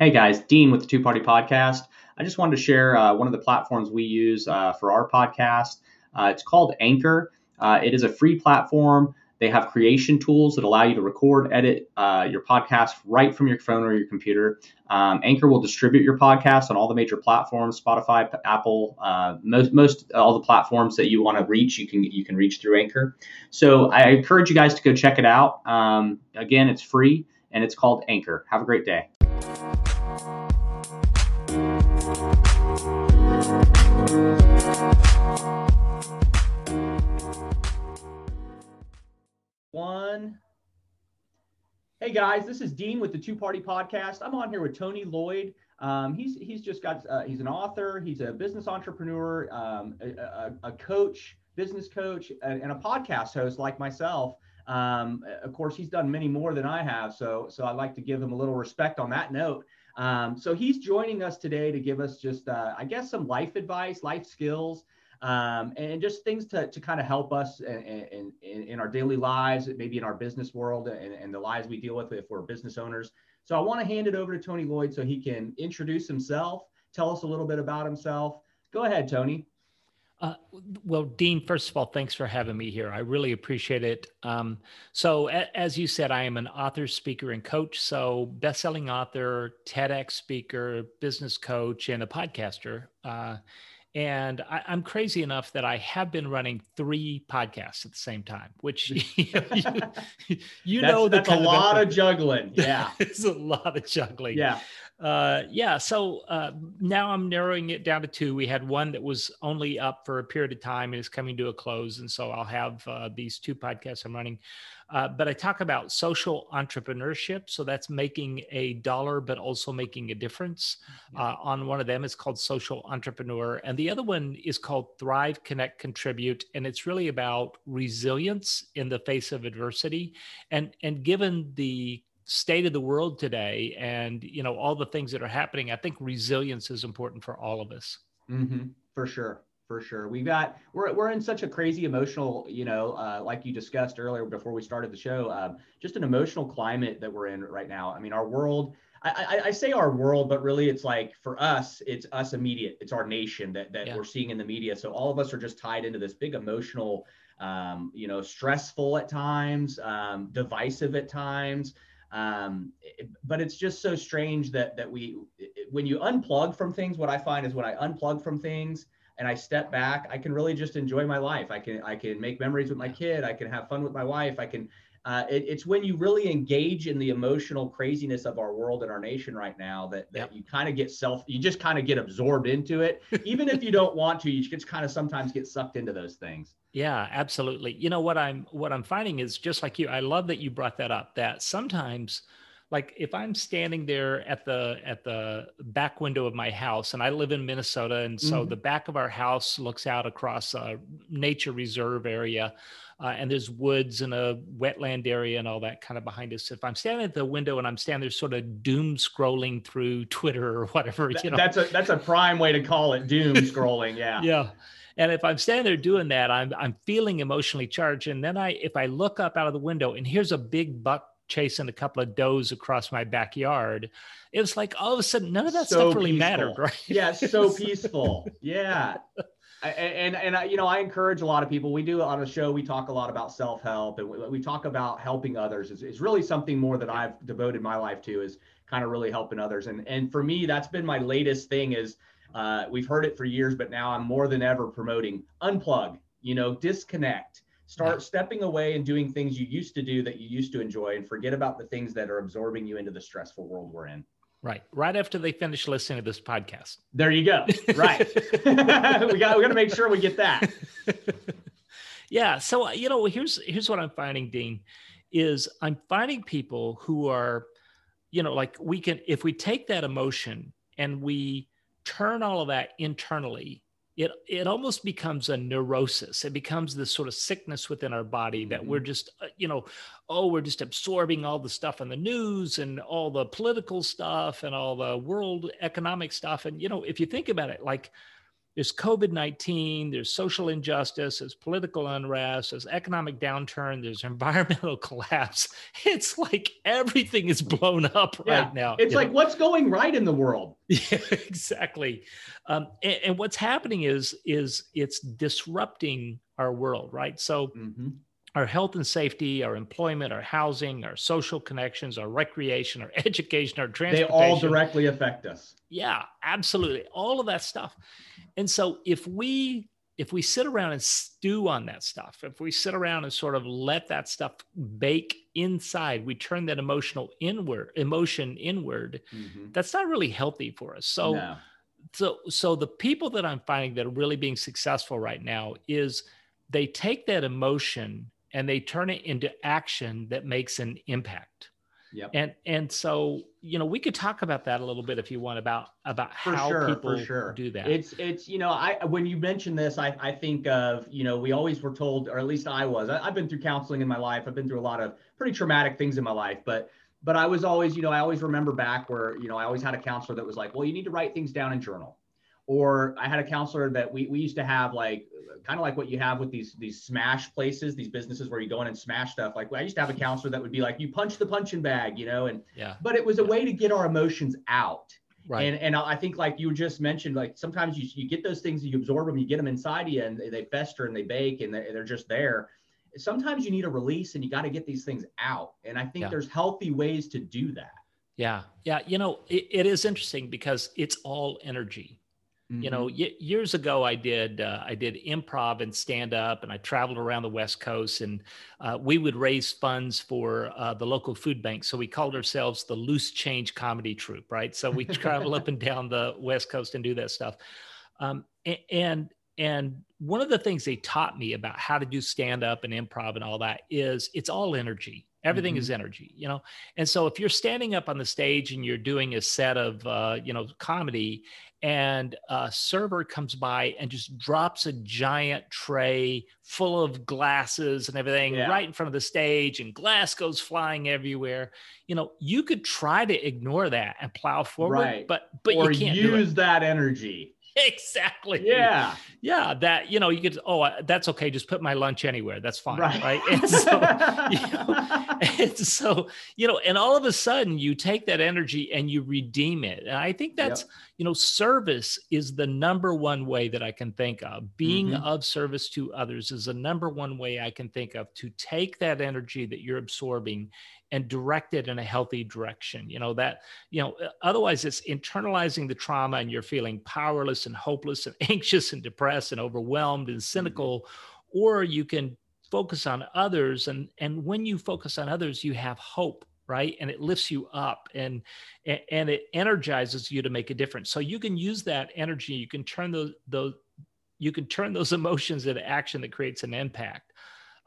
Hey guys, Dean with the Two Party Podcast. I just wanted to share uh, one of the platforms we use uh, for our podcast. Uh, it's called Anchor. Uh, it is a free platform. They have creation tools that allow you to record, edit uh, your podcast right from your phone or your computer. Um, Anchor will distribute your podcast on all the major platforms: Spotify, Apple, uh, most, most all the platforms that you want to reach. You can you can reach through Anchor. So I encourage you guys to go check it out. Um, again, it's free and it's called Anchor. Have a great day. One. Hey guys, this is Dean with the Two Party Podcast. I'm on here with Tony Loyd. Um, he's he's just got uh, he's an author, he's a business entrepreneur, um, a, a, a, coach, business coach, and, and, a podcast host like myself. Um, of course, he's done many more than I have, so so I'd like to give him a little respect on that note. Um, so he's joining us today to give us just, uh, I guess, some life advice, life skills, um, and just things to, to kind of help us in, in, in, our daily lives, maybe in our business world and, and the lives we deal with if we're business owners. So I want to hand it over to Tony Loyd so he can introduce himself, tell us a little bit about himself. Go ahead, Tony. Uh, well, Dean, first of all, thanks for having me here. I really appreciate it. Um, so, a- as you said, I am an author, speaker, and coach. So, best-selling author, TEDx speaker, business coach, and a podcaster. Uh, and I, am crazy enough that I have been running three podcasts at the same time, which you, you, you know that's a lot of, of juggling. Yeah, it's a lot of juggling. Yeah, uh, yeah. So uh, now I'm narrowing it down to two. We had one that was only up for a period of time and is coming to a close, and so I'll have uh, these two podcasts I'm running. Uh, but I talk about social entrepreneurship. So that's making a dollar, but also making a difference. Uh, on one of them, it's called Social Entrepreneur. And the other one is called Thrive, Connect, Contribute. And it's really about resilience in the face of adversity. And, and given the state of the world today and you know all the things that are happening i think resilience is important for all of us mm-hmm, for sure for sure. We've got we're we're in such a crazy emotional, you know, uh, like you discussed earlier before we started the show, um, just an emotional climate that we're in right now. I mean, our world. I, I, I, say our world, but really it's like for us, it's us immediate. It's our nation that that yeah. we're seeing in the media. So all of us are just tied into this big emotional, um, you know, stressful at times, um, divisive at times. Um, but it's just so strange that that we, when you unplug from things, what I find is when I unplug from things and I step back, I can really just enjoy my life. I can I can make memories with my kid. I can have fun with my wife. I can. Uh, it, it's when you really engage in the emotional craziness of our world and our nation right now that, that yep. you kind of get self. You just kind of get absorbed into it, even if you don't want to. You just kind of sometimes get sucked into those things. Yeah, absolutely. You know what I'm what I'm finding is just like you. I love that you brought that up. That sometimes like if i'm standing there at the at the back window of my house and i live in minnesota and so mm-hmm. the back of our house looks out across a nature reserve area uh, and there's woods and a wetland area and all that kind of behind us if i'm standing at the window and i'm standing there sort of doom scrolling through twitter or whatever you know that's a that's a prime way to call it doom scrolling yeah yeah and if i'm standing there doing that i'm i'm feeling emotionally charged and then i if i look up out of the window and here's a big buck chasing a couple of does across my backyard. It was like all of a sudden none of that so stuff really peaceful. mattered, right? Yeah, so peaceful. Yeah. And and, and you know, I encourage a lot of people. We do on a show. We talk a lot about self help, and we, we, talk about helping others. Is is really something more that I've devoted my life to. Is kind of really helping others. And and for me, that's been my latest thing. Is uh, we've heard it for years, but now I'm more than ever promoting unplug. You know, disconnect start stepping away and doing things you used to do that you used to enjoy and forget about the things that are absorbing you into the stressful world we're in right. Right after they finish listening to this podcast. There you go. Right. We got we got to make sure we get that. Yeah so uh, you know here's here's what i'm finding dean is i'm finding people who are you know like we can if we take that emotion and we turn all of that internally it it almost becomes a neurosis it becomes this sort of sickness within our body that mm-hmm. we're just uh, you know oh we're just absorbing all the stuff in the news and all the political stuff and all the world economic stuff and you know if you think about it like there's COVID 19, there's social injustice, there's political unrest, there's economic downturn, there's environmental collapse. It's like everything is blown up yeah. right now. It's like, know? what's going right in the world? Yeah, exactly. Um, and, and, what's happening is, is it's disrupting our world, right? So, mm-hmm our health and safety, our employment, our housing, our social connections, our recreation, our education, our transportation. They all directly affect us. Yeah, absolutely. All of that stuff. And so if we if we sit around and stew on that stuff, if we sit around and sort of let that stuff bake inside, we turn that emotional inward, emotion inward, mm-hmm. that's not really healthy for us. So no. so so the people that I'm finding that are really being successful right now is they take that emotion and they turn it into action that makes an impact. Yep. And and so you know we could talk about that a little bit if you want about about for how sure, people sure. do that. It's it's you know I when you mention this I I think of you know we always were told or at least I was I, I've been through counseling in my life I've been through a lot of pretty traumatic things in my life but but I was always you know I always remember back where you know I always had a counselor that was like well you need to write things down in journal or I had a counselor that we we used to have like kind of like what you have with these these smash places, these businesses where you go in and smash stuff. Like I used to have a counselor that would be like, you punch the punching bag, you know, and yeah. But it was a way to get our emotions out. Right. And and I think like you just mentioned, like sometimes you you get those things, you absorb them, you get them inside you, and they fester and they bake, and they're just there. Sometimes you need a release, and you got to get these things out. And I think yeah. there's healthy ways to do that. Yeah, yeah. You know, it, it is interesting because it's all energy Mm-hmm. You know, mm-hmm. y- years ago, I did uh, I did improv and stand up, and I traveled around the West Coast, and uh, we would raise funds for uh, the local food bank. So we called ourselves the Loose Change Comedy Troupe, right? So we travel up and down the West Coast and do that stuff. Um, and and one of the things they taught me about how to do stand up and improv and all that is it's all energy everything mm-hmm. is energy you know and so if you're standing up on the stage and you're doing a set of uh, you know comedy and a server comes by and just drops a giant tray full of glasses and everything yeah. right in front of the stage and glass goes flying everywhere you know you could try to ignore that and plow forward right. but but or you can't use that energy exactly. Yeah. Yeah. That, you know, you could, oh, that's okay. Just put my lunch anywhere. That's fine. Right. right? And, so, you know, and so, you know, and all of a sudden you take that energy and you redeem it. And I think that's, yep. you know, service is the number one way that I can think of. Being mm-hmm. of service to others is the number one way I can think of to take that energy that you're absorbing and direct it in a healthy direction you know that you know otherwise it's internalizing the trauma and you're feeling powerless and hopeless and anxious and depressed and overwhelmed and mm-hmm. cynical or you can focus on others and and when you focus on others you have hope right? And it lifts you up and and it energizes you to make a difference. So you can use that energy you can turn those those you can turn those emotions into action that creates an impact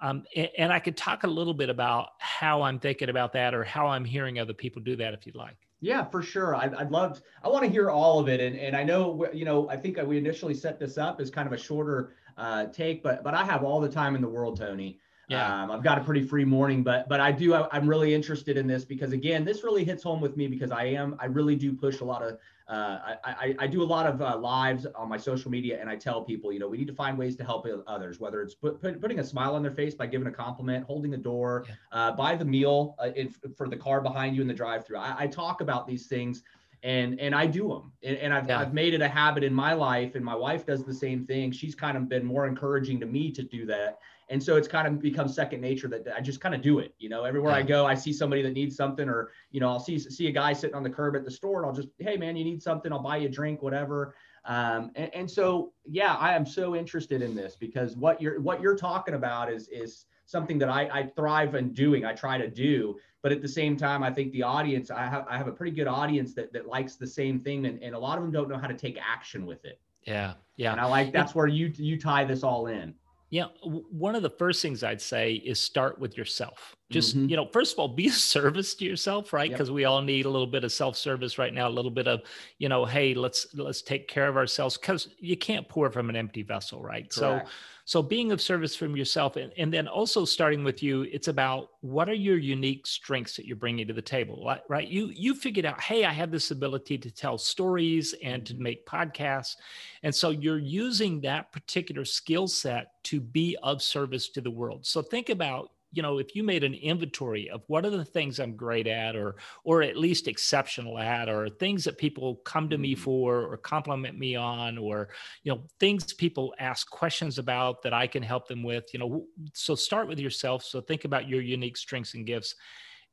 um, and, and I could talk a little bit about how I'm thinking about that or how I'm hearing other people do that if you'd like. Yeah, for sure. I'd, I'd love, I want to hear all of it. And, and I know, you know, I think we initially set this up as kind of a shorter uh, take, but, but I have all the time in the world, Tony. Yeah. Um, I've got a pretty free morning, but but I do I, am really interested in this because again, this really hits home with me because I am I really do push a lot of uh, I, I, I do a lot of uh, lives on my social media and I tell people you know we need to find ways to help others whether it's put, put, putting a smile on their face by giving a compliment, holding the door, yeah. uh, buy the meal uh, in, for the car behind you in the drive-through. I, I talk about these things and and I do them. And, and I've, yeah. I've made it a habit in my life, and my wife does the same thing. She's kind of been more encouraging to me to do that. And so it's kind of become second nature that I just kind of do it. You know, everywhere yeah. I go, I see somebody that needs something, or you know, I'll see see a guy sitting on the curb at the store, and I'll just, hey man, you need something? I'll buy you a drink, whatever. Um, and, and so yeah, I am so interested in this because what you're what you're talking about is is something that I, I thrive in doing. I try to do, but at the same time, I think the audience, I have I have a pretty good audience that that likes the same thing, and, and a lot of them don't know how to take action with it. Yeah, yeah. And I like that's where you you tie this all in. Yeah, one of the first things I'd say is start with yourself. Just mm-hmm. you know first of all be a service to yourself right because yep. we all need a little bit of self-service right now a little bit of you know hey let's let's take care of ourselves because you can't pour from an empty vessel right Correct. so so being of service from yourself and, and then also starting with you it's about what are your unique strengths that you're bringing to the table right you you figured out hey i have this ability to tell stories and to mm-hmm. make podcasts and so you're using that particular skill set to be of service to the world so think about you know if you made an inventory of what are the things i'm great at or or at least exceptional at or things that people come to me mm-hmm. for or compliment me on or you know things people ask questions about that i can help them with you know so start with yourself so think about your unique strengths and gifts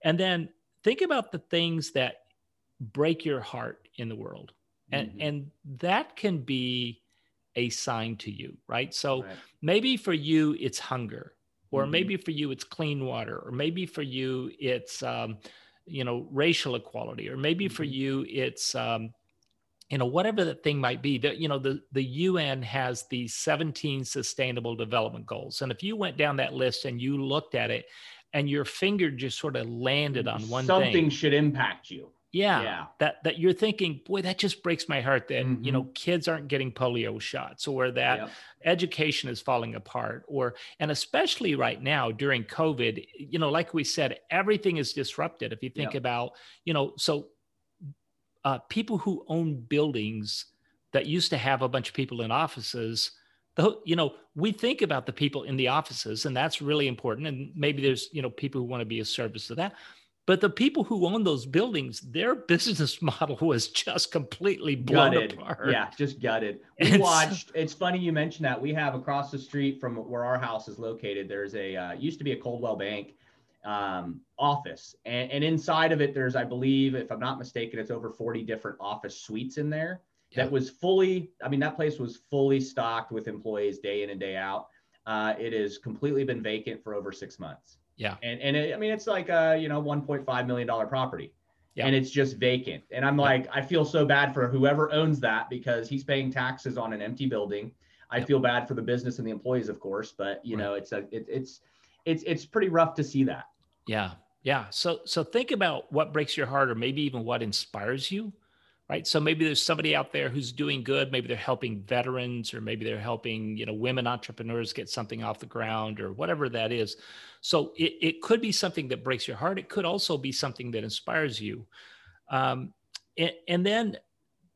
and then think about the things that break your heart in the world and mm-hmm. and that can be a sign to you right so right. maybe for you it's hunger or mm-hmm. maybe for you it's clean water or maybe for you it's um, you know racial equality or maybe mm-hmm. for you it's um, you know whatever that thing might be that you know the the UN has the 17 sustainable development goals and if you went down that list and you looked at it and your finger just sort of landed on one something thing, should impact you yeah, yeah, that that you're thinking boy that just breaks my heart that mm-hmm. you know mm-hmm. kids aren't getting polio shots or that yep. education is falling apart or and especially right now during covid you know like we said everything is disrupted if you think yep. about you know so uh, people who own buildings that used to have a bunch of people in offices the, you know we think about the people in the offices and that's really important and maybe there's you know people who want to be a service to that but the people who own those buildings, their business model was just completely blown gutted. apart. Yeah, just gutted. We and watched. So, it's funny you mentioned that. We have across the street from where our house is located. There's a uh, used to be a Coldwell Bank um, office, and, and inside of it, there's I believe, if I'm not mistaken, it's over 40 different office suites in there. Yeah. That was fully. I mean, that place was fully stocked with employees day in and day out. Uh, it has completely been vacant for over six months. Yeah. And and it, I mean it's like a you know 1.5 million dollar property. Yeah. And it's just vacant. And I'm like, I feel so bad for whoever owns that because he's paying taxes on an empty building. I feel bad for the business and the employees, of course, but you right. know, it's a it, it's it's it's pretty rough to see that. Yeah. Yeah. So so think about what breaks your heart or maybe even what inspires you right so maybe there's somebody out there who's doing good maybe they're helping veterans or maybe they're helping you know women entrepreneurs get something off the ground or whatever that is so it, it could be something that breaks your heart it could also be something that inspires you um, and, and then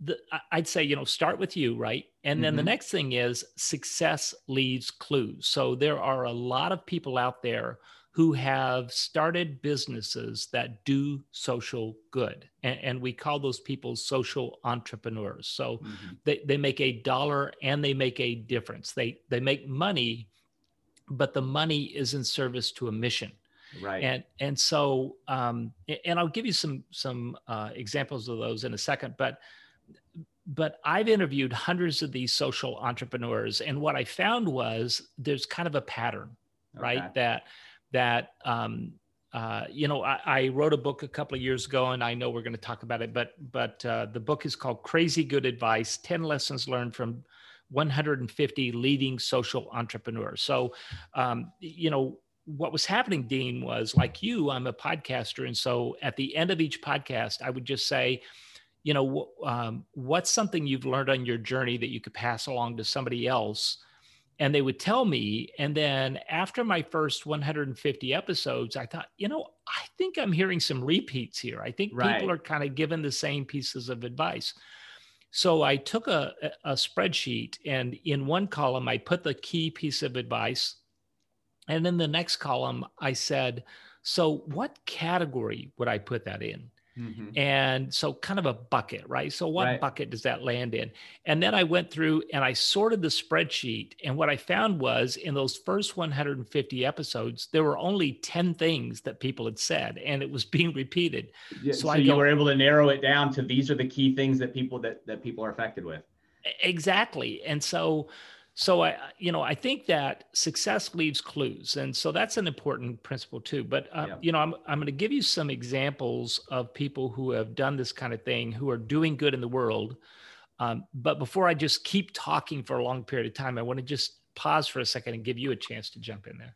the, I'd say, you know, start with you, right? And then mm-hmm. the next thing is success leaves clues. So there are a lot of people out there who have started businesses that do social good. And, and we call those people social entrepreneurs. So mm-hmm. they, they make a dollar and they make a difference. They, they make money, but the money is in service to a mission. Right. And, and so, um, and I'll give you some, some uh, examples of those in a second, but, but I've interviewed hundreds of these social entrepreneurs. And what I found was there's kind of a pattern, okay. right? That, that um, uh, you know I, I, wrote a book a couple of years ago and i know we're going to talk about it but but uh, the book is called crazy good advice 10 lessons learned from 150 leading social entrepreneurs. So um, you know what was happening dean was like you i'm a podcaster and so at the end of each podcast i would just say you know um, what's something you've learned on your journey that you could pass along to somebody else and they would tell me and then after my first 150 episodes i thought you know i think i'm hearing some repeats here. I think right. people are kind of given the same pieces of advice. So i took a, a spreadsheet and in one column i put the key piece of advice and in the next column i said so what category would i put that in Mm-hmm. And so, kind of a bucket, right? So, what right. bucket does that land in? And then I went through and I sorted the spreadsheet. And what I found was in those first 150 episodes, there were only 10 things that people had said, and it was being repeated. Yeah, so, so you go, were able to narrow it down to these are the key things that people that, that people are affected with. Exactly. And so, so I, you know, I think that success leaves clues, and so that's an important principle too. But uh, yeah. you know, I'm I'm going to give you some examples of people who have done this kind of thing, who are doing good in the world. Um, but before I just keep talking for a long period of time, I want to just pause for a second and give you a chance to jump in there.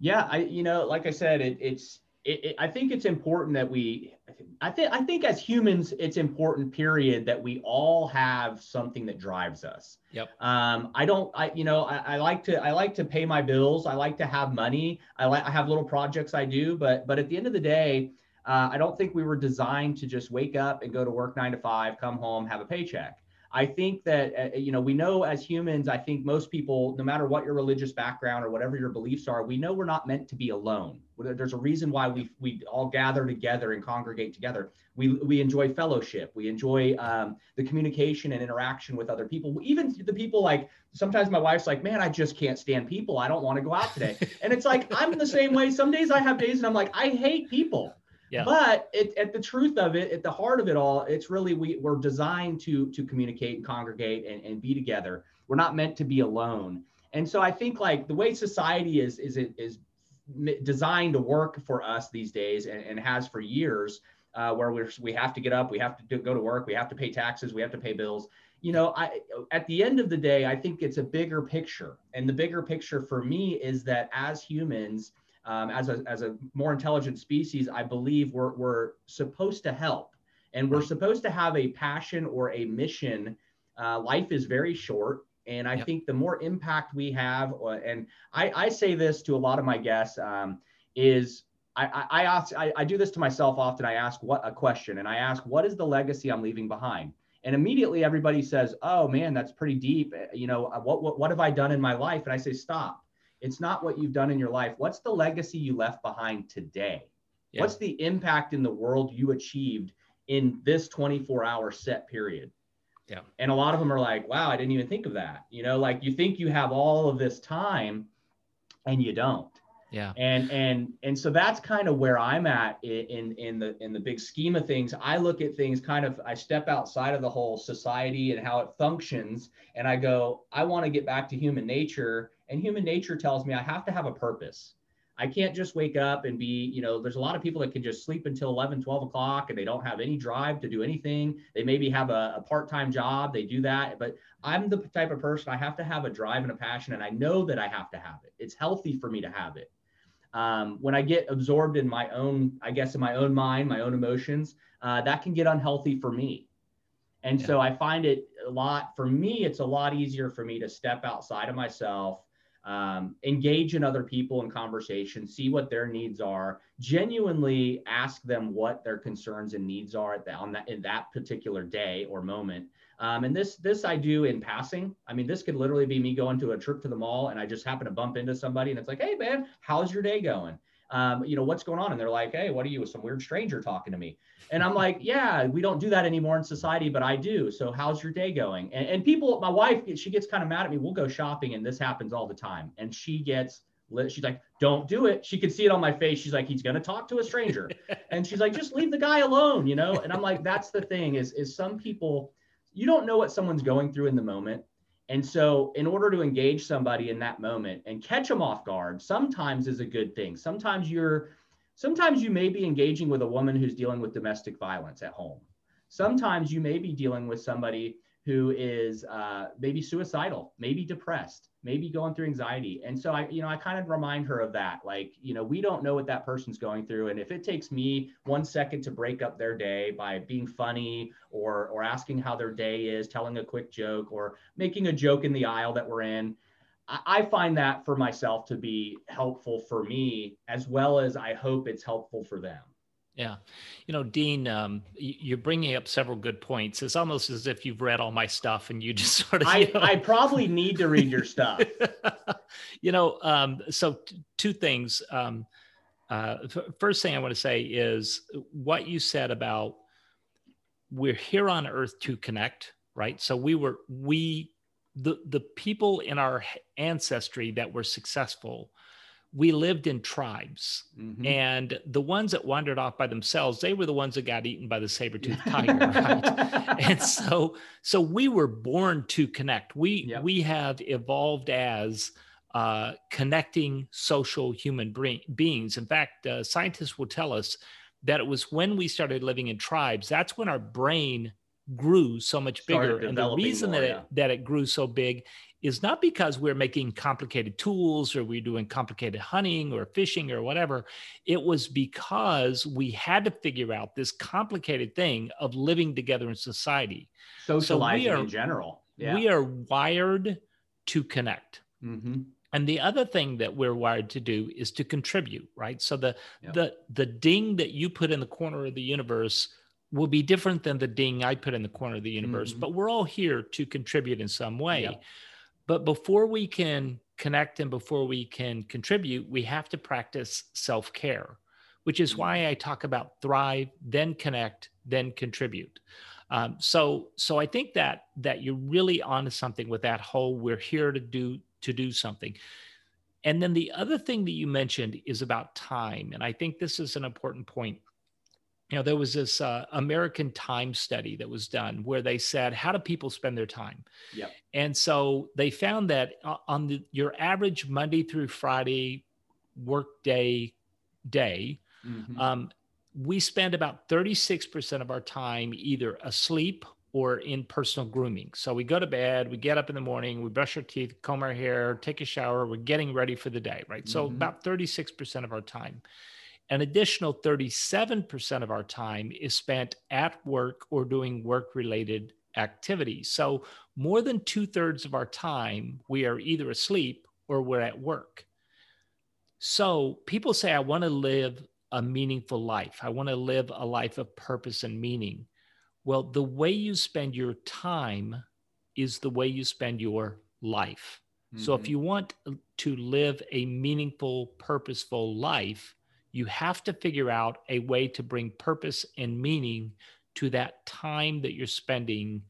Yeah, I you know, like I said, it, it's it, it, I think it's important that we, I think, I think as humans, it's important. Period. That we all have something that drives us. Yep. Um, I don't, I, you know, I, I like to, I like to pay my bills. I like to have money. I like, I have little projects I do, but, but at the end of the day, uh, I don't think we were designed to just wake up and go to work nine to five, come home, have a paycheck. I think that uh, you know we know as humans. I think most people, no matter what your religious background or whatever your beliefs are, we know we're not meant to be alone. There's a reason why we we all gather together and congregate together. We we enjoy fellowship. We enjoy um, the communication and interaction with other people. Even the people like sometimes my wife's like, man, I just can't stand people. I don't want to go out today. And it's like I'm the same way. Some days I have days and I'm like, I hate people. Yeah. But it, at the truth of it, at the heart of it all, it's really we, we're designed to to communicate and congregate and, and be together. We're not meant to be alone. And so I think like the way society is is is designed to work for us these days and, and has for years, uh, where we we have to get up, we have to do, go to work, we have to pay taxes, we have to pay bills. You know, I at the end of the day, I think it's a bigger picture, and the bigger picture for me is that as humans um, as, a, as a more intelligent species, I believe we're, we're supposed to help and we're supposed to have a passion or a mission. Uh, life is very short. And I yep. think the more impact we have, uh, and I, I say this to a lot of my guests, um, is I, I, I, ask, I, I do this to myself often. I ask what a question and I ask, what is the legacy I'm leaving behind? And immediately everybody says, oh man, that's pretty deep. You know, what, what, what have I done in my life? And I say, stop it's not what you've done in your life. What's the legacy you left behind today? Yeah. What's the impact in the world you achieved in this 24 hour set period? Yeah. And a lot of them are like, wow, I didn't even think of that. You know, like you think you have all of this time and you don't. Yeah. And and and so that's kind of where I'm at in in the in the big scheme of things. I look at things kind of I step outside of the whole society and how it functions and I go, I want to get back to human nature and human nature tells me I have to have a purpose. I can't just wake up and be, you know, there's a lot of people that can just sleep until 11, 12 o'clock and they don't have any drive to do anything. They maybe have a, a part time job, they do that. But I'm the type of person I have to have a drive and a passion, and I know that I have to have it. It's healthy for me to have it. Um, when I get absorbed in my own, I guess, in my own mind, my own emotions, uh, that can get unhealthy for me. And yeah. so I find it a lot, for me, it's a lot easier for me to step outside of myself um, engage in other people in conversation, see what their needs are, genuinely ask them what their concerns and needs are at the, on that in that particular day or moment. Um, and this this I do in passing. I mean, this could literally be me going to a trip to the mall and I just happen to bump into somebody and it's like, hey man, how's your day going? Um, you know, what's going on? And they're like, hey, what are you, with some weird stranger talking to me? And I'm like, yeah, we don't do that anymore in society, but I do. So how's your day going? And, and people, my wife, she gets kind of mad at me. We'll go shopping, and this happens all the time. And she gets She's like, don't do it. She could see it on my face. She's like, he's going to talk to a stranger. and she's like, just leave the guy alone, you know? And I'm like, that's the thing is, is some people, you don't know what someone's going through in the moment. And so, in order to engage somebody in that moment and catch them off guard, sometimes is a good thing. Sometimes you're, sometimes you may be engaging with a woman who's dealing with domestic violence at home. Sometimes you may be dealing with somebody who is uh, maybe suicidal, maybe depressed, maybe going through anxiety. And so I, you know, I kind of remind her of that. Like, you know, we don't know what that person's going through. And if it takes me one second to break up their day by being funny or or asking how their day is, telling a quick joke or making a joke in the aisle that we're in, I, I find that for myself to be helpful for me as well as I hope it's helpful for them. Yeah. You know, Dean, um, you're bringing up several good points. It's almost as if you've read all my stuff and you just sort of. I, know... I probably need to read your stuff. you know, um, so t- two things. Um, uh, f- first thing I want to say is what you said about we're here on earth to connect, right? So we were, we, the, the people in our ancestry that were successful we lived in tribes mm-hmm. and the ones that wandered off by themselves they were the ones that got eaten by the saber-toothed tiger right and so so we were born to connect we yep. we have evolved as uh, connecting social human beings in fact uh, scientists will tell us that it was when we started living in tribes that's when our brain grew so much bigger. And the reason more, that, yeah. it, that it grew so big is not because we're making complicated tools or we're doing complicated hunting or fishing or whatever. It was because we had to figure out this complicated thing of living together in society. Socializing so are, in general. Yeah. We are wired to connect. Mm-hmm. And the other thing that we're wired to do is to contribute, right? So the yep. the the ding that you put in the corner of the universe will be different than the ding I put in the corner of the universe, mm-hmm. but we're all here to contribute in some way. Yep. But before we can connect and before we can contribute, we have to practice self care, which is why. I talk about thrive, then connect, then contribute. Um, so, so I think that that you're really onto something with that whole we're here to do to do something. And then the other thing that you mentioned is about time, and I think this is an important point you know there was this uh, american time study that was done where they said how do people spend their time yeah and so they found that uh, on the, your average monday through friday work day day mm-hmm. um, we spend about 36% of our time either asleep or in personal grooming. So we go to bed, we get up in the morning, we brush our teeth, comb our hair, take a shower, we're getting ready for the day, right? So mm-hmm. about 36% of our time. An additional 37% of our time is spent at work or doing work related activities. So, more than two thirds of our time, we are either asleep or we're at work. So, people say, I want to live a meaningful life. I want to live a life of purpose and meaning. Well, the way you spend your time is the way you spend your life. Mm-hmm. So, if mm-hmm. you want to live a meaningful, purposeful life, you have to figure out a way to bring purpose and meaning to that time that you're spending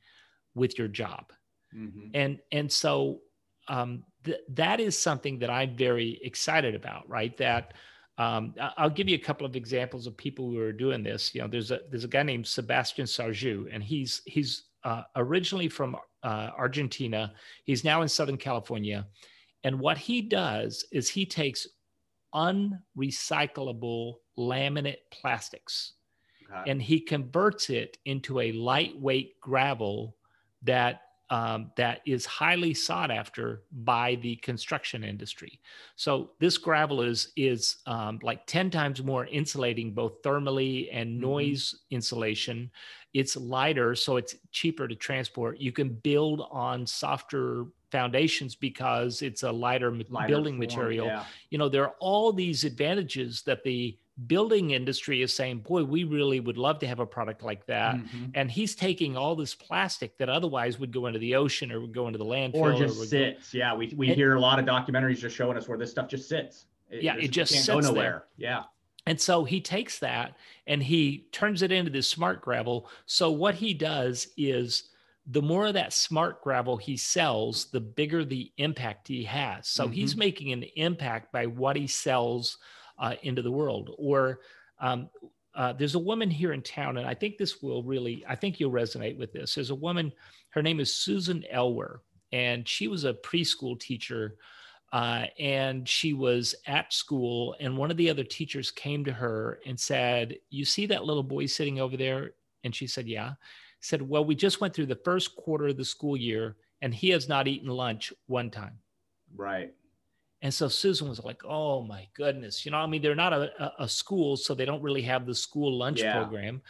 with your job mm-hmm. and and so um, th- that is something that i'm very excited about right that um, I'll give you a couple of examples of people who are doing this. You know, there's a there's a guy named Sebastian Sarju, and he's he's uh, originally from uh, Argentina. He's now in Southern California, and what he does is he takes unrecyclable laminate plastics. Okay. And he converts it into a lightweight gravel that um, that is highly sought after by the construction industry. So this gravel is is um, like ten times more insulating, both thermally and mm-hmm. noise mm-hmm. insulation. It's lighter, so it's cheaper to transport. You can build on softer foundations because it's a lighter, lighter building form, material. Yeah. You know, there are all these advantages that the building industry is saying, boy, we really would love to have a product like that. Mm-hmm. And he's taking all this plastic that otherwise would go into the ocean or would go into the landfill. Or just or sits. Go... yeah. We, we and, hear a lot of documentaries just showing us where this stuff just sits. It, yeah. It just can't go nowhere. There. Yeah. And so he takes that and he turns it into this smart gravel. So what he does is the more of that smart gravel he sells, the bigger the impact he has. So mm-hmm. he's making an impact by what he sells uh, into the world. Or um, uh, there's a woman here in town, and I think this will really, I think you'll resonate with this. There's a woman, her name is Susan Elwer, and she was a preschool teacher. Uh, and she was at school, and one of the other teachers came to her and said, You see that little boy sitting over there? And she said, Yeah said, Well, we just went through the first quarter of the school year and he has not eaten lunch one time. Right. And so Susan was like, Oh my goodness. You know, I mean, they're not a, a school, so they don't really have the school lunch yeah. program.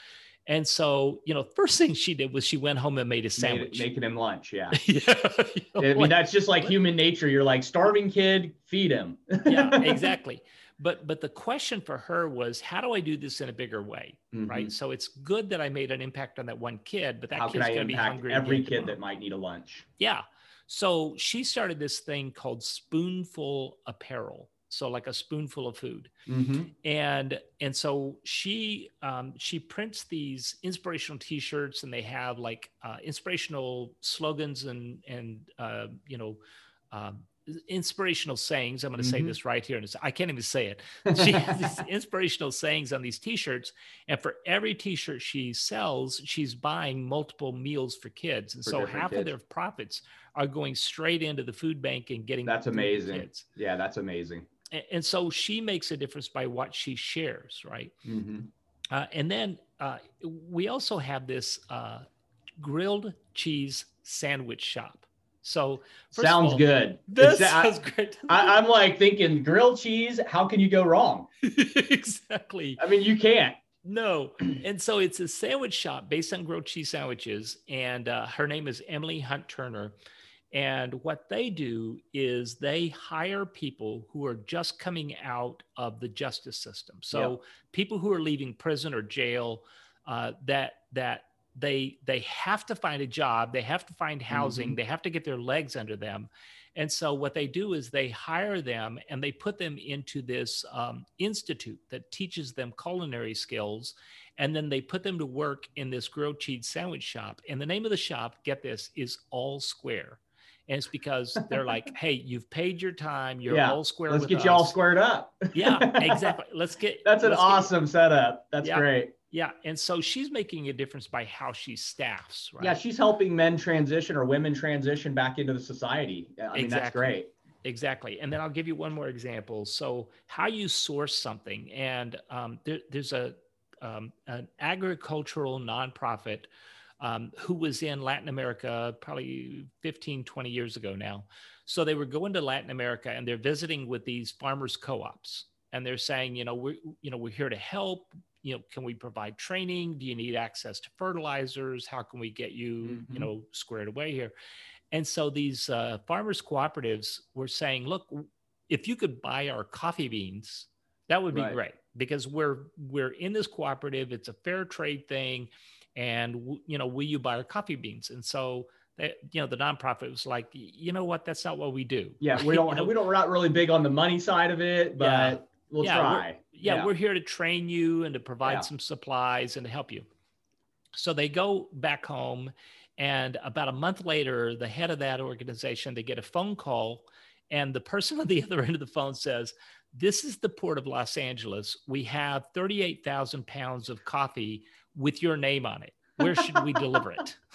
And so, you know, first thing she did was she went home and made a sandwich. Made, making him lunch. Yeah. yeah you know, I mean, like, that's just like human nature. You're like, starving kid, feed him. yeah, exactly but but the question for her was how do i do this in a bigger way mm-hmm. right? So it's good that i made an impact on that one kid but that how kid's going to be hungry every kid that might need a lunch? Yeah. So she started this thing called spoonful apparel so like a spoonful of food. Mm-hmm. and and so she um, she prints these inspirational t-shirts and they have like uh, inspirational slogans and and uh, you know um, inspirational sayings. I'm going to mm-hmm. say this right here. And I can't even say it. She has these inspirational sayings on these t-shirts. And for every t-shirt she sells, she's buying multiple meals for kids. And for so half kids. of their profits are going straight into the food bank and getting that's amazing. Yeah, that's amazing. And, and, so she makes a difference by what she shares, right? Mm-hmm. Uh, and then uh, we also have this uh, grilled cheese sandwich shop. So sounds all, good. This sounds great. I, I'm like thinking grilled cheese. How can you go wrong? exactly. I mean, you can't. No. And so it's a sandwich shop based on grilled cheese sandwiches. And uh, her name is Emily Hunt Turner. And what they do is they hire people who are just coming out of the justice system. So yep. people who are leaving prison or jail uh, that that they they have to find a job, they have to find housing, mm-hmm. they have to get their legs under them. And so what they do is they hire them and they put them into this um, institute that teaches them culinary skills. And then they put them to work in this grilled cheese sandwich shop. And the name of the shop, get this, is All Square and it's because they're like, "Hey, you've paid your time. You're yeah. all square. Let's get us. you all squared up." yeah, exactly. Let's get. That's an awesome get, setup. That's yeah, great. Yeah, and so she's making a difference by how she staffs. Right? Yeah, she's helping men transition or women transition back into the society. I mean, exactly. that's great. Exactly. And then I'll give you one more example. So, how you source something, and um, there, there's a um, an agricultural nonprofit um, who was in Latin America probably 15, 20 years ago now. So they were going to Latin America and they're visiting with these farmers co-ops and they're saying, you know, we're, you know, we're here to help. You know, can we provide training? Do you need access to fertilizers? How can we get you, mm-hmm. you know, squared away here? And so these uh, farmers cooperatives were saying, look, if you could buy our coffee beans, that would be right. great because we're we're in this cooperative. It's a fair trade thing and you know will you buy our coffee beans and so they, you know the nonprofit was like you know what that's not what we do yeah we don't you know, we don't we're not really big on the money side of it but yeah, we'll yeah, try yeah, yeah, we're here to train you and to provide yeah. some supplies and to help you so they go back home and about a month later the head of that organization they get a phone call and the person on the other end of the phone says this is the port of los angeles we have 38000 pounds of coffee with your name on it. Where should we deliver it?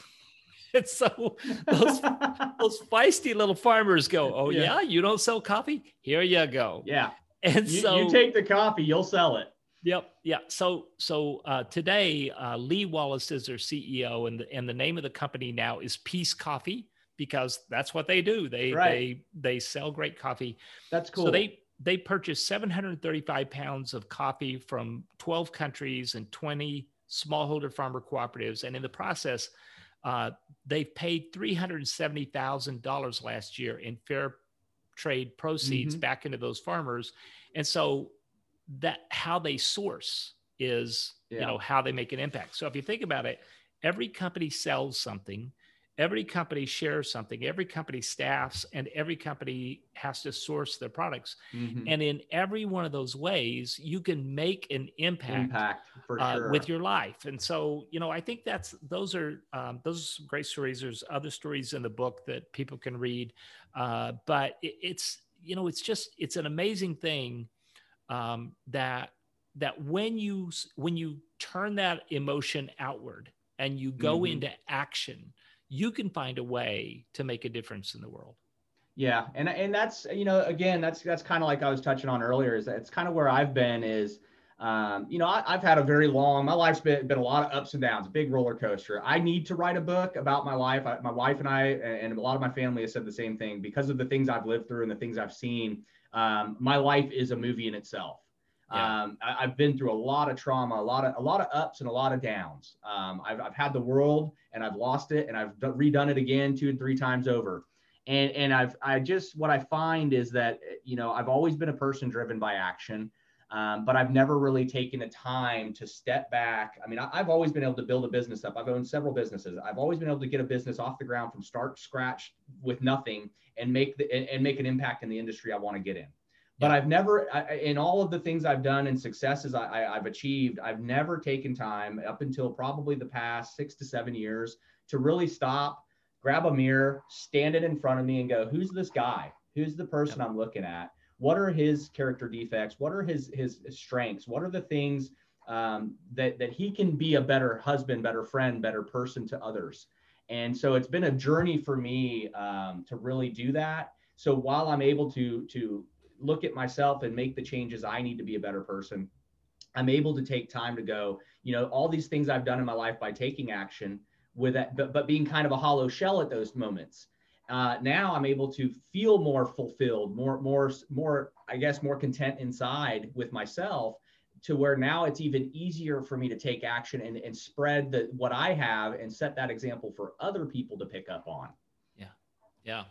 And so those those feisty little farmers go, "Oh yeah. yeah. you don't sell coffee? Here you go." Yeah. And you, so you take the coffee, you'll sell it. Yep. Yeah. So so uh, today, uh, Lee Wallace is their CEO, and the, and the name of the company now is Peace Coffee because that's what they do. They right. they they sell great coffee. That's cool. So they they purchased 735 pounds of coffee from 12 countries and 20 smallholder farmer cooperatives. And in the process, uh, they've paid $370,000 last year in fair trade proceeds mm-hmm. back into those farmers. And so that how they source is, yeah. you know, how they make an impact. So if you think about it, every company sells something every company shares something every company staffs and every company has to source their products mm-hmm. and in every one of those ways you can make an impact, impact uh, sure. with your life and so you know i think that's those are um, those are some great stories there's other stories in the book that people can read uh, but it, it's you know it's just it's an amazing thing um, that that when you when you turn that emotion outward and you go mm-hmm. into action you can find a way to make a difference in the world. Yeah, and and that's you know again that's that's kind of like I was touching on earlier is it's kind of where I've been is um, you know I, have had a very long my life's been been a lot of ups and downs, big roller coaster. I need to write a book about my life. I, my wife and I and a lot of my family has said the same thing because of the things I've lived through and the things I've seen. Um, my life is a movie in itself. Um, I, have been through a lot of trauma, a lot of a lot of ups and a lot of downs. Um, I've, I've had the world and I've lost it and I've redone it again two and three times over. And and I've I just what I find is that you know I've always been a person driven by action, um, but I've never really taken the time to step back. I mean, I, have always been able to build a business up. I've owned several businesses. I've always been able to get a business off the ground from start scratch with nothing and make the and, and make an impact in the industry I want to get in but I've never, I, in all of the things I've done and successes I, have achieved, I've never taken time up until probably the past six to seven years to really stop, grab a mirror, stand it in front of me, and go, "Who's this guy? Who's the person I'm looking at? What are his character defects? What are his his strengths? What are the things um, that that he can be a better husband, better friend, better person to others?" And so it's been a journey for me um, to really do that. So while I'm able to to look at myself and make the changes I need to be a better person, I'm able to take time to go, you know, all these things I've done in my life by taking action. with that, but, but being kind of a hollow shell at those moments. Uh, now I'm able to feel more fulfilled, more, more, more, I guess, more content inside with myself to where now it's even easier for me to take action and, and spread the, what I have and set that example for other people to pick up on. Yeah. Yeah.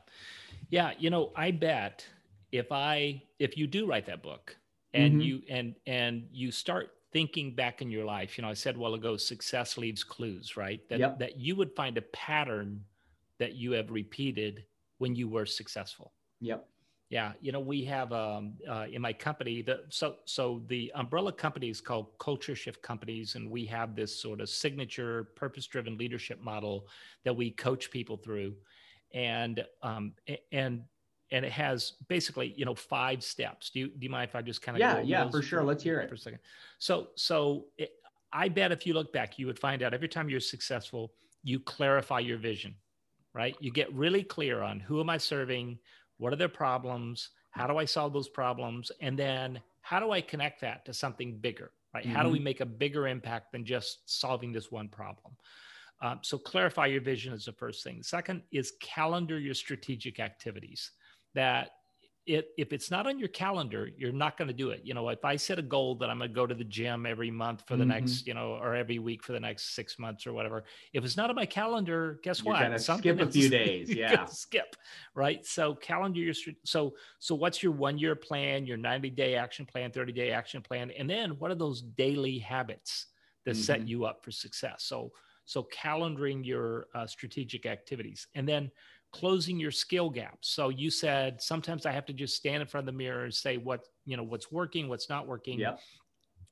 Yeah. You know, I bet if I, if you do write that book and mm-hmm. you, and, and you start thinking back in your life, you know, I said a while ago, success leaves clues, right? That, yep. that you would find a pattern that you have repeated when you were successful. Yep. Yeah, you know, we have um, uh, in my company the so so the umbrella company is called Culture Shift Companies, and we have this sort of signature purpose-driven leadership model that we coach people through, and um, and and it has basically you know five steps. Do you do you mind if I just kind of yeah yeah for sure? Let's hear it for a second. So so it, I bet if you look back, you would find out every time you're successful, you clarify your vision, right? You get really clear on who am I serving what are their problems? How do I solve those problems? And then how do I connect that to something bigger? Right? Mm-hmm. How do we mm-hmm. make a bigger impact than just solving this one problem? Um, so clarify your vision is the first thing. The second is calendar your strategic activities. That it, if it's not on your calendar, you're not going to do it. You know, if I set a goal that I'm going to go to the gym every month for the mm-hmm. next, you know, or every week for the next six months or whatever, if it's not on my calendar, guess you're what? skip a few days. Yeah. skip. Right. So calendar your, so, so what's your one year plan, your 90 day action plan, 30 day action plan? And then what are those daily habits that mm-hmm. set you up for success? So, so calendaring your uh, strategic activities and then closing your skill gaps. So you said sometimes I have to just stand in front of the mirror and say what, you know, what's working, what's not working. Yep.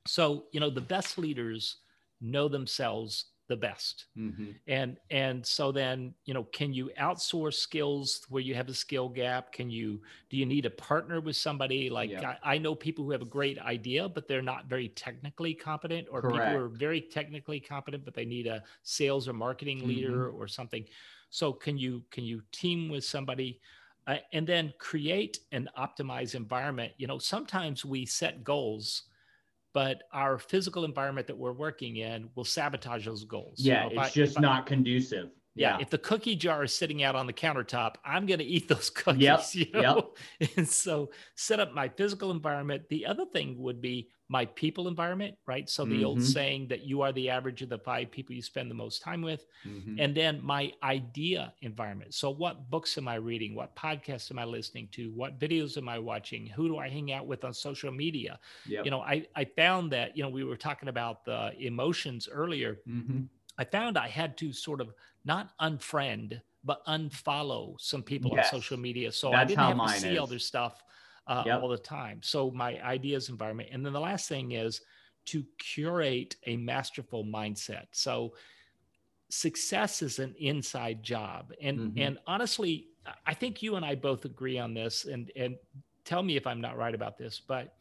So, you know, the best leaders know themselves the best. Mm-hmm. And and so then, you know, can you outsource skills where you have a skill gap? Can you do you need a partner with somebody like yep. I, I, know people who have a great idea, but they're not very technically competent, or Correct. people who are very technically competent, but they need a sales or marketing leader mm-hmm. or something. So can you can you team with somebody uh, and then create an optimized environment? You know, sometimes we set goals, but our physical environment that we're working in will sabotage those goals. Yeah, you know, it's I, just not I, conducive. Yeah. yeah. If the cookie jar is sitting out on the countertop, I'm going to eat those cookies. Yep. You know? Yep. And so set up my physical environment. The other thing would be my people environment, right? So the mm-hmm. old saying that you are the average of the five people you spend the most time with. Mm-hmm. And then my idea environment. So what books am I reading? What podcasts am I listening to? What videos am I watching? Who do I hang out with on social media? Yep. You know, I, I found that, you know, we were talking about the emotions earlier. Mm-hmm. I found I had to sort of not unfriend, but unfollow some people yes. on social media. So That's I didn't have to see is. all their stuff uh, yep. all the time. So my ideas environment. And then the last thing is to curate a masterful mindset. So success is an inside job. And mm-hmm. and honestly, I think you and I both agree on this. And and tell me if I'm not right about this, but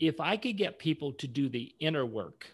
if I could get people to do the inner work,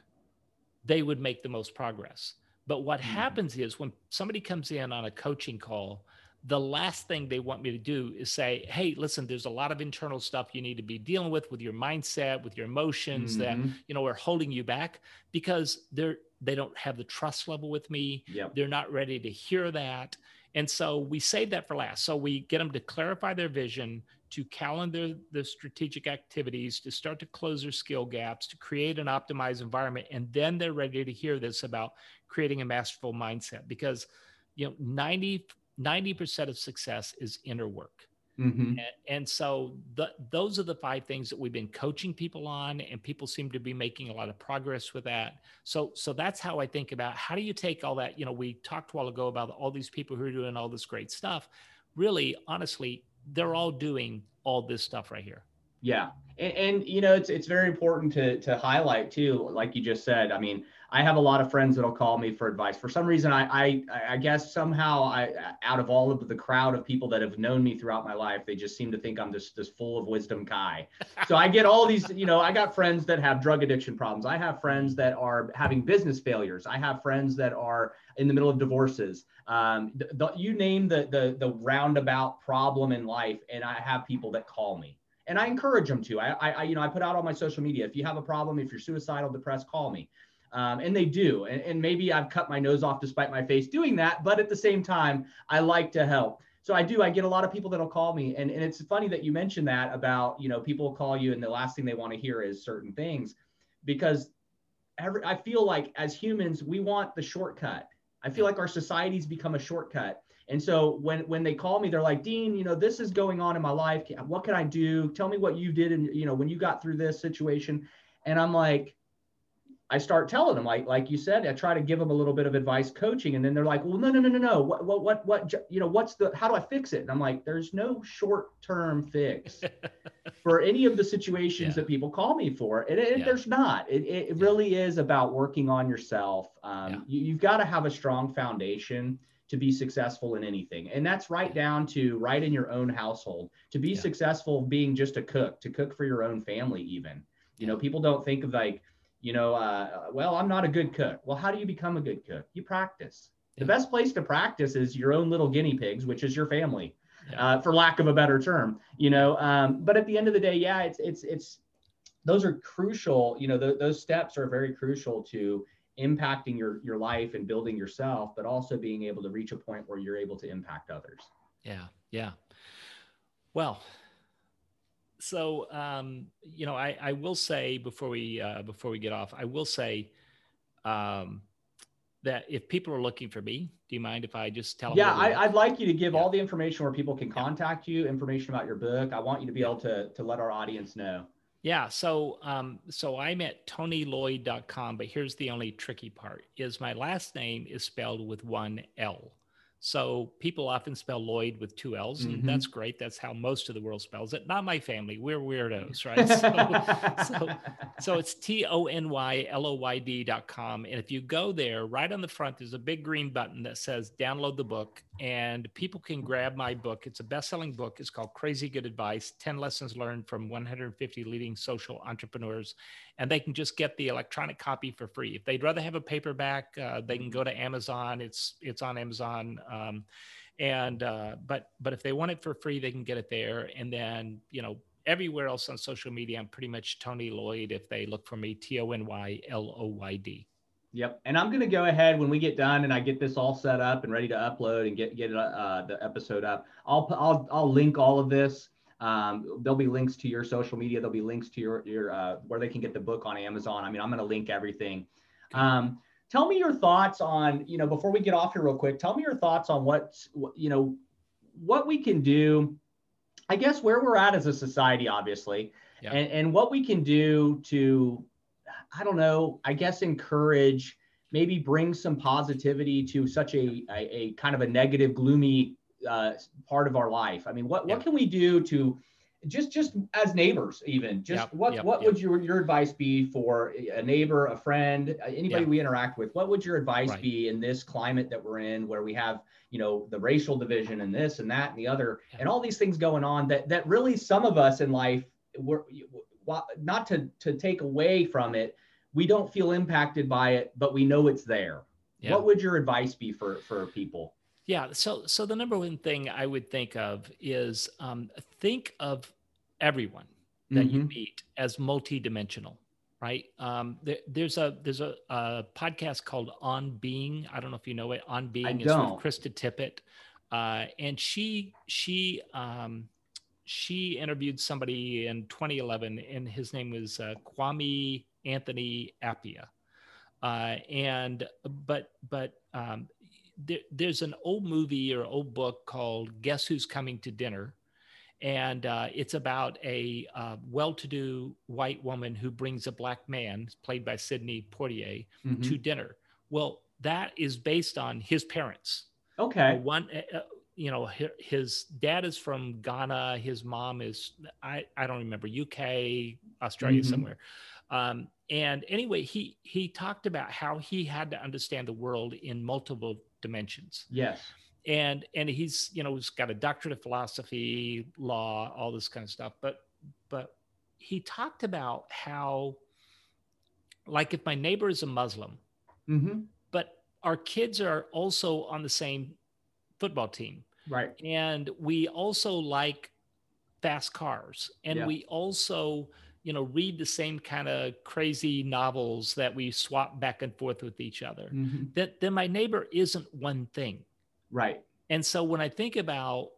they would make the most progress. But what mm-hmm. happens is when somebody comes in on a coaching call, the last thing they want me to do is say, "Hey, listen, there's a lot of internal stuff you need to be dealing with with your mindset, with your emotions mm-hmm. that you know are holding you back because they're they don't have the trust level with me. Yep. They're not ready to hear that." And so we save that for last. So we get them to clarify their vision, to calendar the strategic activities, to start to close their skill gaps, to create an optimized environment, and then they're ready to hear this about creating a masterful mindset because you know 90 90% of success is inner work. Mm-hmm. And, and, so the, those are the five things that we've been coaching people on, and people seem to be making a lot of progress with that. So, so that's how I think about how do you take all that? You know, we talked a while ago about all these people who are doing all this great stuff. Really, honestly, they're all doing all this stuff right here. Yeah, and, and you know, it's it's very important to to highlight too, like you just said. I mean, I have a lot of friends that'll call me for advice. For some reason, I, I, I guess somehow I, out of all of the crowd of people that have known me throughout my life, they just seem to think I'm this, this full of wisdom guy. so I get all these, you know, I got friends that have drug addiction problems. I have friends that are having business failures. I have friends that are in the middle of divorces. Um, the, the, you name the, the, the roundabout problem in life, and I have people that call me and I encourage them to. I, I, you know, I put out on my social media. If you have a problem, if you're suicidal, depressed, call me. Um, and they do. And, and maybe I've cut my nose off to spite my face doing that. But at the same time, I like to help. So I do. I get a lot of people that'll call me, and, and it's funny that you mentioned that about you know people call you, and the last thing they want to hear is certain things, because every I feel like as humans we want the shortcut. I feel like our society's become a shortcut. And so when when they call me, they're like, Dean, you know, this is going on in my life. What can I do? Tell me what you did, and you know, when you got through this situation. And I'm like, I start telling them, like like you said, I try to give them a little bit of advice, coaching, and then they're like, well, no, no, no, no, no. What what what what? You know, what's the? How do I fix it? And I'm like, there's no short term fix for any of the situations yeah. that people call me for. And it, yeah. there's not. It it yeah. really is about working on yourself. Um, you, you've got to have a strong foundation to be successful in anything. And that's right down to right in your own household. To be yeah. successful being just a cook, to cook for your own family even. You know, people don't think of like, you know, uh, well, I'm not a good cook. Well, how do you become a good cook? You practice. The best place to practice is your own little guinea pigs, which is your family, uh, for lack of a better term. You know, um, but at the end of the day, yeah, it's it's it's those are crucial. You know, th- those steps are very crucial to impacting your your life and building yourself but also being able to reach a point where you're able to impact others yeah yeah well so um, you know I, I will say before we uh, before we get off i will say um, that if people are looking for me do you mind if i just tell yeah I, would like you to give yeah. all the information where people can contact yeah. you information about your book i want you to be able to to let our audience know yeah. So, um, so I'm at tonyloyd.com, but here's the only tricky part is my last name is spelled with one L. So people often spell Lloyd with two L's, and mm-hmm. that's great. That's how most of the world spells it. Not my family. We're weirdos, right? So, so, so it's T O N Y L O Y D dot com. And if you go there, right on the front, there's a big green button that says download the book, and people can grab my book. It's a best selling book. It's called Crazy Good Advice 10 Lessons Learned from 150 Leading Social Entrepreneurs and they can just get the electronic copy for free. If they'd rather have a paperback, uh, they can go to Amazon. It's it's on Amazon. Um, and uh, but but if they want it for free, they can get it there. And then you know everywhere else on social media, I'm pretty much Tony Loyd. If they look for me, T O N Y L O Y D. Yep. And I'm going to go ahead when we get done and I get this all set up and ready to upload and get get uh, the episode up. I'll I'll I'll link all of this um, there'll be links to your social media. There'll be links to your your uh, where they can get the book on Amazon. I mean, I'm going to link everything. Um, tell me your thoughts on you know before we get off here real quick. Tell me your thoughts on what you know what we can do. I guess where we're at as a society, obviously, yeah. and, and what we can do to, I don't know, I guess encourage, maybe bring some positivity to such a, a, a kind of a negative, gloomy uh, part of our life. I mean, what what can we do to just just as neighbors even just yep, what yep, what yep. would your your advice be for a neighbor a friend uh, anybody we interact with? What would your advice right. be in this climate that we're in where we have you know the racial division and this and that and the other and all these things going on that that really some of us in life we're not to to take away from it we don't feel impacted by it but we know it's there. What would your advice be for for people yeah. So, so the number one thing I would think of is um, think of everyone that mm-hmm. you meet as multidimensional, right? Um, there, there's a there's a, a, podcast called On Being. I don't know if you know it. On Being is with Krista Tippett, uh, and she she um, she interviewed somebody in 2011, and his name was uh, Kwame Anthony Appiah. Uh, and but but um, there, there's an old movie or old book called Guess Who's Coming to Dinner. And uh, it's about a uh, well to do white woman who brings a black man, played by Sidney Poitier, mm-hmm. to dinner. Well, that is based on his parents. Okay. Uh, one, uh, uh, you know, his dad is from Ghana. His mom is, I, I don't remember, UK, Australia, mm-hmm. somewhere. Um, and anyway, he he talked about how he had to understand the world in multiple dimensions. Yes. And and he's you know he's got a doctorate of philosophy, law, all this kind of stuff. But but he talked about how like if my neighbor is a Muslim, mm-hmm. but our kids are also on the same football team. Right. And we also like fast cars and yeah. we also you know read the same kind of crazy novels that we swap back and forth with each other mm-hmm. that then my neighbor isn't one thing right and so when i think about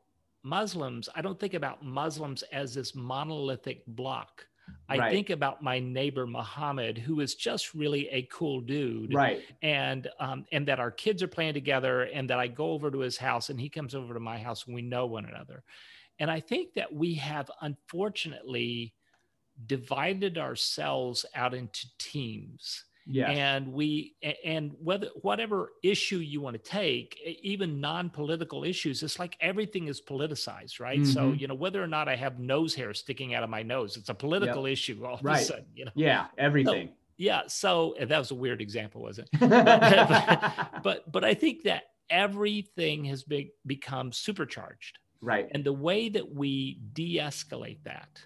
muslims i don't think about muslims as this monolithic block I right. think about my neighbor Muhammad, who is just really a cool dude, right? And um, and that our kids are playing together, and that I go over to his house, and he comes over to my house, and we know one another. And I think that we have unfortunately divided ourselves out into teams. Yeah. And we and whether whatever issue you want to take, even non-political issues, it's like everything is politicized, right? Mm-hmm. So you know whether or not I have nose hair sticking out of my nose, it's a political yep. issue all right. of a sudden. You know. Yeah, everything. So, yeah. So that was a weird example, was it? but, but but I think that everything has been become supercharged. Right. And the way that we de-escalate that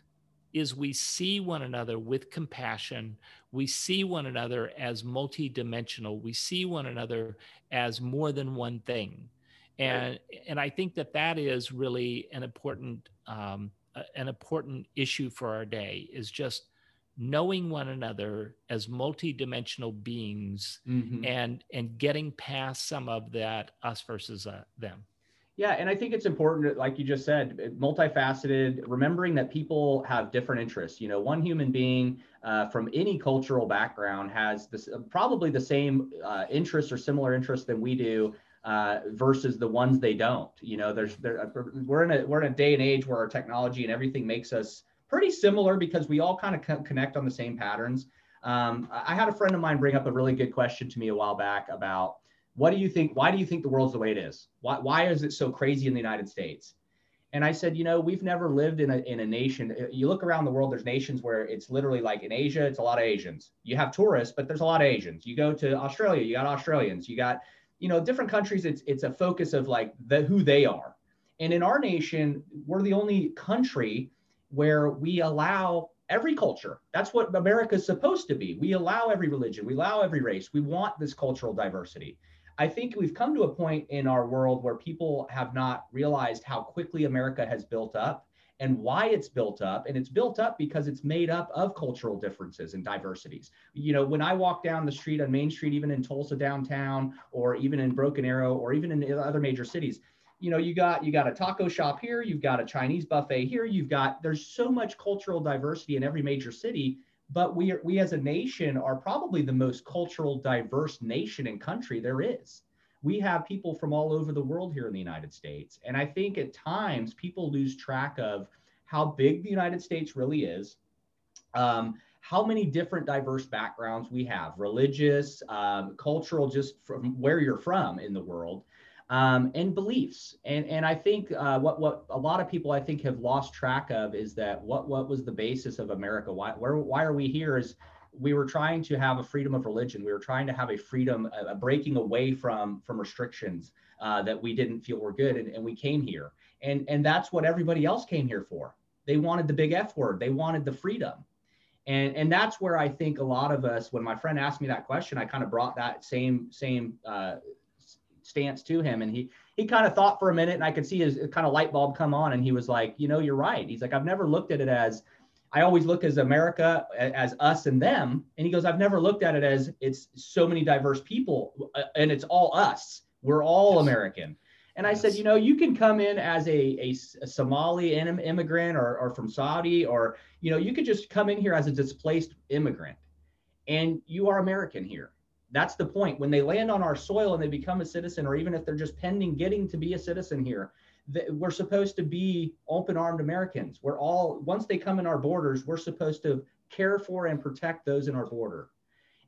is we see one another with compassion. We see one another as multidimensional. We see one another as more than one thing. And, right. and I think that that is really an important, um, an important issue for our day is just knowing one another as multidimensional beings mm-hmm. and, and getting past some of that us versus uh, them. Yeah, and I think it's important, like you just said, multifaceted, remembering that people have different interests. You know, one human being uh, from any cultural background has this uh, probably the same uh, interests or similar interests than we do. Uh, versus the ones they don't. You know, there's there, uh, we're in a we're in a day and age where our technology and everything makes us pretty similar because we all kind of co- connect on the same patterns. Um, I had a friend of mine bring up a really good question to me a while back about what do you think? Why do you think the world's the way it is? Why, why is it so crazy in the United States? And I said, you know, we've never lived in a, in a nation. You look around the world, there's nations where it's literally like in Asia, it's a lot of Asians. You have tourists, but there's a lot of Asians. You go to Australia, you got Australians. You got, you know, different countries. It's it's a focus of like the who they are. And in our nation, we're the only country where we allow every culture. That's what America is supposed to be. We allow every religion, we allow every race. We want this cultural diversity. I think we've come to a point in our world where people have not realized how quickly America has built up and why it's built up. And it's built up because it's made up of cultural differences and diversities. You know, when I walk down the street on Main Street, even in Tulsa downtown, or even in Broken Arrow, or even in other major cities, you know, you got you got a taco shop here, you've got a Chinese buffet here, you've got there's so much cultural diversity in every major city but we are, we as a nation are probably the most cultural diverse nation and country there is. We have people from all over the world here in the united states and i think at times people lose track of how big the united states really is um, how many different diverse backgrounds we have religious um, cultural just from where you're from in the world um, and beliefs. And and I think uh, what what a lot of people I think have lost track of is that what what was the basis of America? Why where why are we here? Is we were trying to have a freedom of religion. We were trying to have a freedom, a, breaking away from from restrictions uh, that we didn't feel were good, and, and we came here. And and that's what everybody else came here for. They wanted the big F word. They wanted the freedom. And, and that's where I think a lot of us, when my friend asked me that question, I kind of brought that same same uh, stance to him. And he he kind of thought for a minute, and I could see his kind of light bulb come on, and he was like, you know, you're right. He's like, I've never looked at it as I always look as America as us and them. And he goes, I've never looked at it as it's so many diverse people uh, and it's all us. We're all yes. American. And yes. I said, you know, you can come in as a, a, a Somali immigrant or, or from Saudi, or, you know, you could just come in here as a displaced immigrant and you are American here that's the point. When they land on our soil and they become a citizen, or even if they're just pending getting to be a citizen here, we're supposed to be open armed Americans. We're all, once they come in our borders, we're supposed to care for and protect those in our border.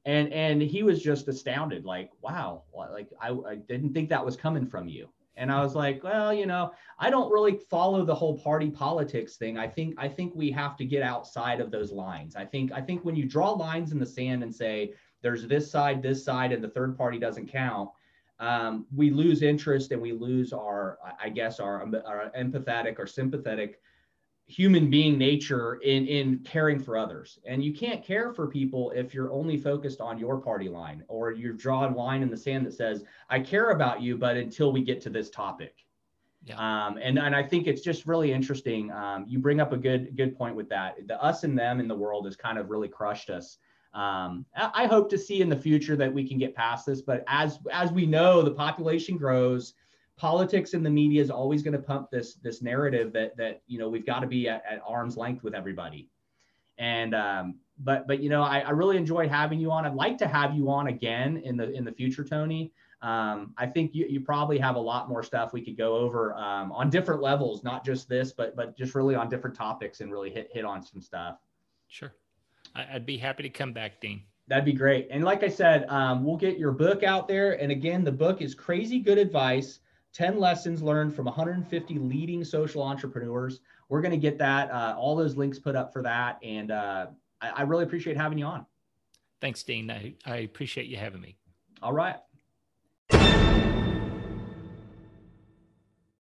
And, and he was just astounded, like, wow, like I, I didn't think that was coming from you. And I was like, well, you know, I don't really follow the whole party politics thing. I think I think we have to get outside of those lines. I think I think when you draw lines in the sand and say there's this side, this side, and the third party doesn't count, um, we lose interest and we lose our, I guess, our, our empathetic or sympathetic human being nature in in caring for others and you can't care for people if you're only focused on your party line or you're drawing a line in the sand that says i care about you but until we get to this topic Yeah. Um, and, and I think it's just really interesting. Um, you bring up a good good point with that. The us and them in the world has kind of really crushed us. Um, I hope to see in the future that we can get past this. But as as we know, the population grows. Politics and the media is always going to pump this this narrative that that you know we've got to be at, at arm's length with everybody. And um, but but you know I, I really enjoyed having you on. I'd like to have you on again in the in the future, Tony. Um, I think you, you probably have a lot more stuff we could go over um, on different levels, not just this, but but just really on different topics and really hit hit on some stuff. Sure, I'd be happy to come back, Dean. That'd be great. And like I said, um, we'll get your book out there. And again, the book is Crazy Good Advice 10 Lessons Learned from 150 Leading Social Entrepreneurs. We're going to get that, uh, all those links put up for that. And uh, I, I really appreciate having you on. Thanks, Dean. I, I appreciate you having me. All right